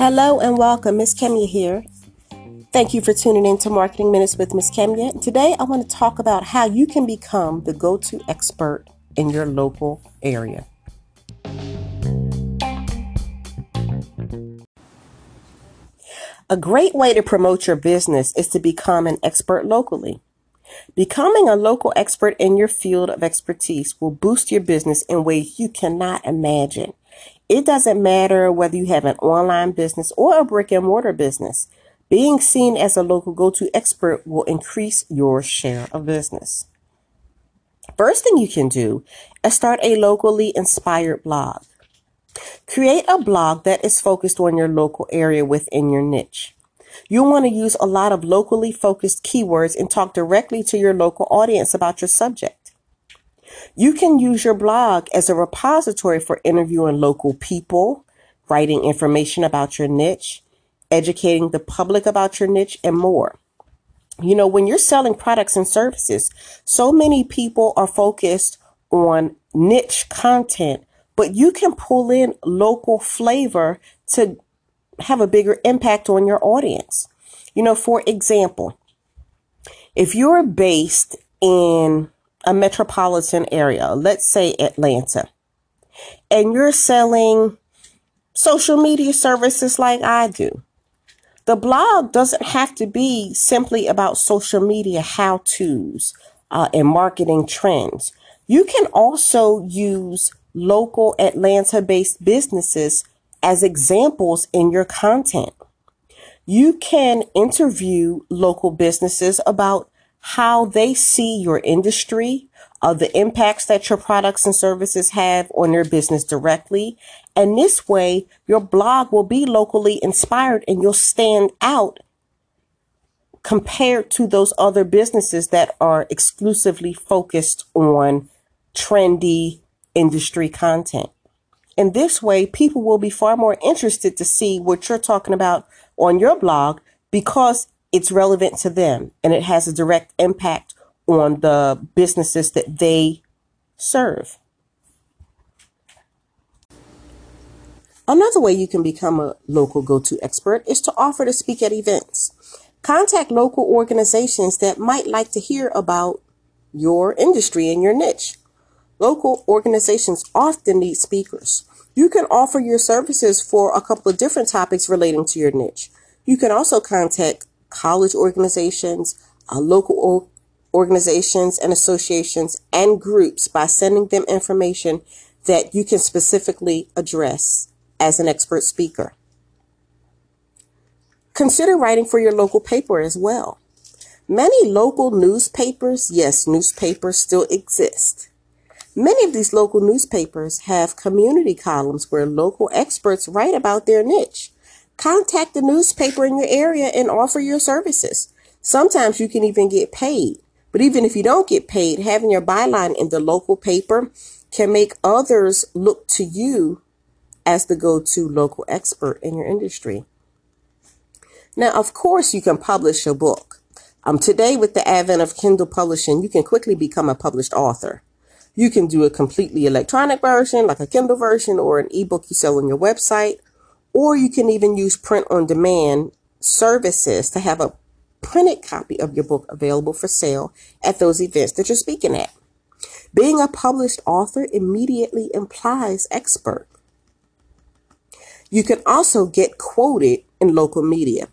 Hello and welcome, Miss Kemia here. Thank you for tuning in to Marketing Minutes with Miss Kemia. Today I want to talk about how you can become the go to expert in your local area. A great way to promote your business is to become an expert locally. Becoming a local expert in your field of expertise will boost your business in ways you cannot imagine. It doesn't matter whether you have an online business or a brick and mortar business. Being seen as a local go-to expert will increase your share of business. First thing you can do is start a locally inspired blog. Create a blog that is focused on your local area within your niche. You'll want to use a lot of locally focused keywords and talk directly to your local audience about your subject. You can use your blog as a repository for interviewing local people, writing information about your niche, educating the public about your niche, and more. You know, when you're selling products and services, so many people are focused on niche content, but you can pull in local flavor to have a bigger impact on your audience. You know, for example, if you're based in a metropolitan area, let's say Atlanta, and you're selling social media services like I do, the blog doesn't have to be simply about social media how to's uh, and marketing trends. You can also use local Atlanta based businesses as examples in your content. You can interview local businesses about how they see your industry, uh, the impacts that your products and services have on their business directly. And this way, your blog will be locally inspired and you'll stand out compared to those other businesses that are exclusively focused on trendy industry content. In this way, people will be far more interested to see what you're talking about on your blog because it's relevant to them and it has a direct impact on the businesses that they serve. Another way you can become a local go to expert is to offer to speak at events. Contact local organizations that might like to hear about your industry and your niche. Local organizations often need speakers. You can offer your services for a couple of different topics relating to your niche. You can also contact college organizations, uh, local organizations and associations and groups by sending them information that you can specifically address as an expert speaker. Consider writing for your local paper as well. Many local newspapers, yes, newspapers still exist. Many of these local newspapers have community columns where local experts write about their niche. Contact the newspaper in your area and offer your services. Sometimes you can even get paid. But even if you don't get paid, having your byline in the local paper can make others look to you as the go-to local expert in your industry. Now, of course, you can publish a book. Um, today, with the advent of Kindle publishing, you can quickly become a published author. You can do a completely electronic version, like a Kindle version or an ebook you sell on your website, or you can even use print on demand services to have a printed copy of your book available for sale at those events that you're speaking at. Being a published author immediately implies expert. You can also get quoted in local media.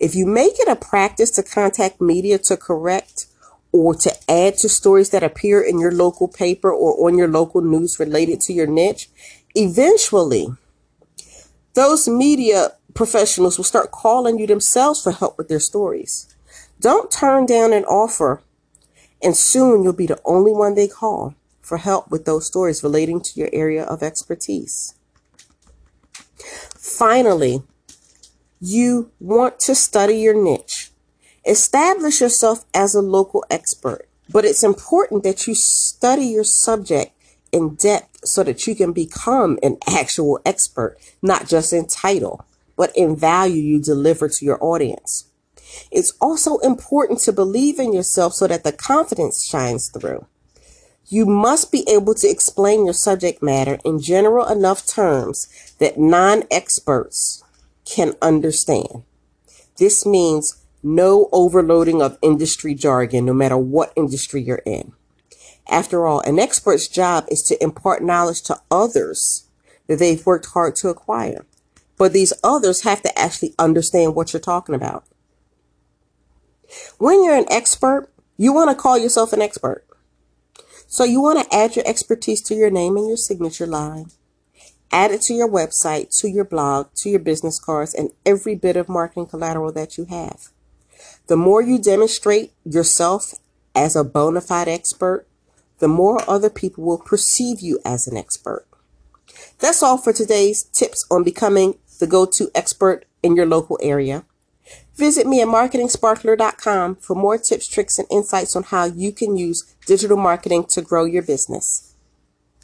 If you make it a practice to contact media to correct or to add to stories that appear in your local paper or on your local news related to your niche, eventually those media professionals will start calling you themselves for help with their stories. Don't turn down an offer, and soon you'll be the only one they call for help with those stories relating to your area of expertise. Finally, you want to study your niche. Establish yourself as a local expert, but it's important that you study your subject in depth so that you can become an actual expert, not just in title, but in value you deliver to your audience. It's also important to believe in yourself so that the confidence shines through. You must be able to explain your subject matter in general enough terms that non experts can understand. This means no overloading of industry jargon, no matter what industry you're in. After all, an expert's job is to impart knowledge to others that they've worked hard to acquire. But these others have to actually understand what you're talking about. When you're an expert, you want to call yourself an expert. So you want to add your expertise to your name and your signature line. Add it to your website, to your blog, to your business cards, and every bit of marketing collateral that you have. The more you demonstrate yourself as a bona fide expert, the more other people will perceive you as an expert. That's all for today's tips on becoming the go to expert in your local area. Visit me at marketingsparkler.com for more tips, tricks, and insights on how you can use digital marketing to grow your business.